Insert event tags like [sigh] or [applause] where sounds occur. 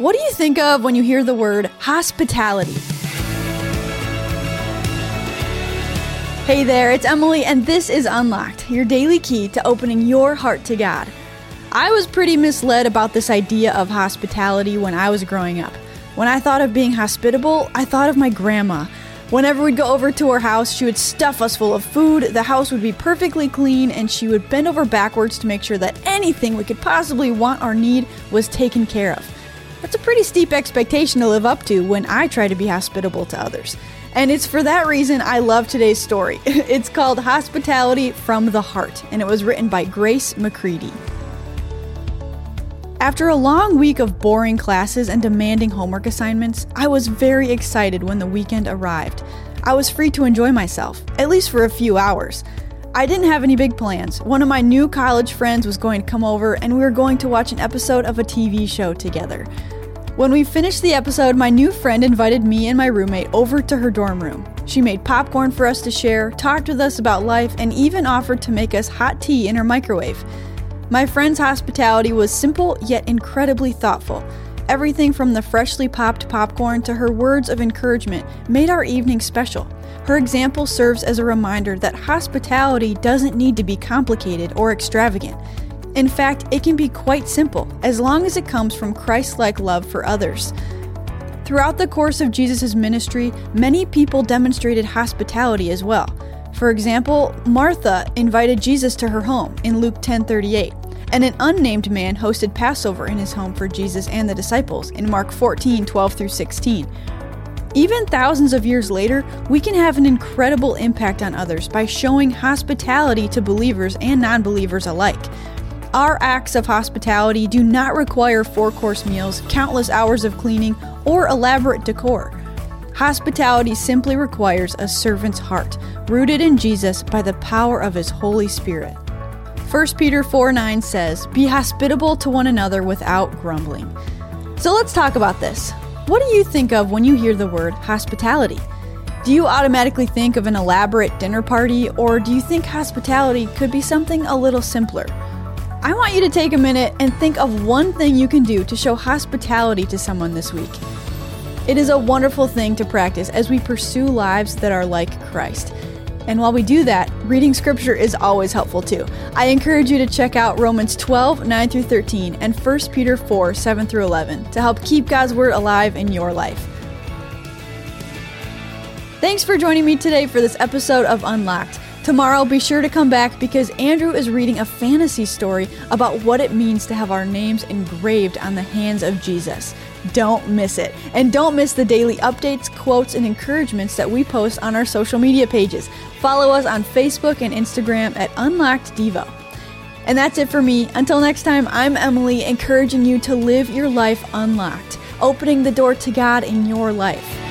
What do you think of when you hear the word hospitality? Hey there, it's Emily, and this is Unlocked, your daily key to opening your heart to God. I was pretty misled about this idea of hospitality when I was growing up. When I thought of being hospitable, I thought of my grandma. Whenever we'd go over to her house, she would stuff us full of food, the house would be perfectly clean, and she would bend over backwards to make sure that anything we could possibly want or need was taken care of. That's a pretty steep expectation to live up to when I try to be hospitable to others. And it's for that reason I love today's story. [laughs] It's called Hospitality from the Heart, and it was written by Grace McCready. After a long week of boring classes and demanding homework assignments, I was very excited when the weekend arrived. I was free to enjoy myself, at least for a few hours. I didn't have any big plans. One of my new college friends was going to come over, and we were going to watch an episode of a TV show together. When we finished the episode, my new friend invited me and my roommate over to her dorm room. She made popcorn for us to share, talked with us about life, and even offered to make us hot tea in her microwave. My friend's hospitality was simple yet incredibly thoughtful. Everything from the freshly popped popcorn to her words of encouragement made our evening special. Her example serves as a reminder that hospitality doesn't need to be complicated or extravagant. In fact, it can be quite simple as long as it comes from Christ like love for others. Throughout the course of Jesus' ministry, many people demonstrated hospitality as well. For example, Martha invited Jesus to her home in Luke 10:38, and an unnamed man hosted Passover in his home for Jesus and the disciples in Mark 14:12 through 16. Even thousands of years later, we can have an incredible impact on others by showing hospitality to believers and non believers alike. Our acts of hospitality do not require four course meals, countless hours of cleaning, or elaborate decor. Hospitality simply requires a servant's heart, rooted in Jesus by the power of his Holy Spirit. 1 Peter 4 9 says, Be hospitable to one another without grumbling. So let's talk about this. What do you think of when you hear the word hospitality? Do you automatically think of an elaborate dinner party, or do you think hospitality could be something a little simpler? I want you to take a minute and think of one thing you can do to show hospitality to someone this week. It is a wonderful thing to practice as we pursue lives that are like Christ. And while we do that, reading scripture is always helpful too. I encourage you to check out Romans 12, 9 through 13, and 1 Peter 4, 7 through 11 to help keep God's Word alive in your life. Thanks for joining me today for this episode of Unlocked. Tomorrow, be sure to come back because Andrew is reading a fantasy story about what it means to have our names engraved on the hands of Jesus. Don't miss it. And don't miss the daily updates, quotes, and encouragements that we post on our social media pages. Follow us on Facebook and Instagram at Unlocked Devo. And that's it for me. Until next time, I'm Emily, encouraging you to live your life unlocked, opening the door to God in your life.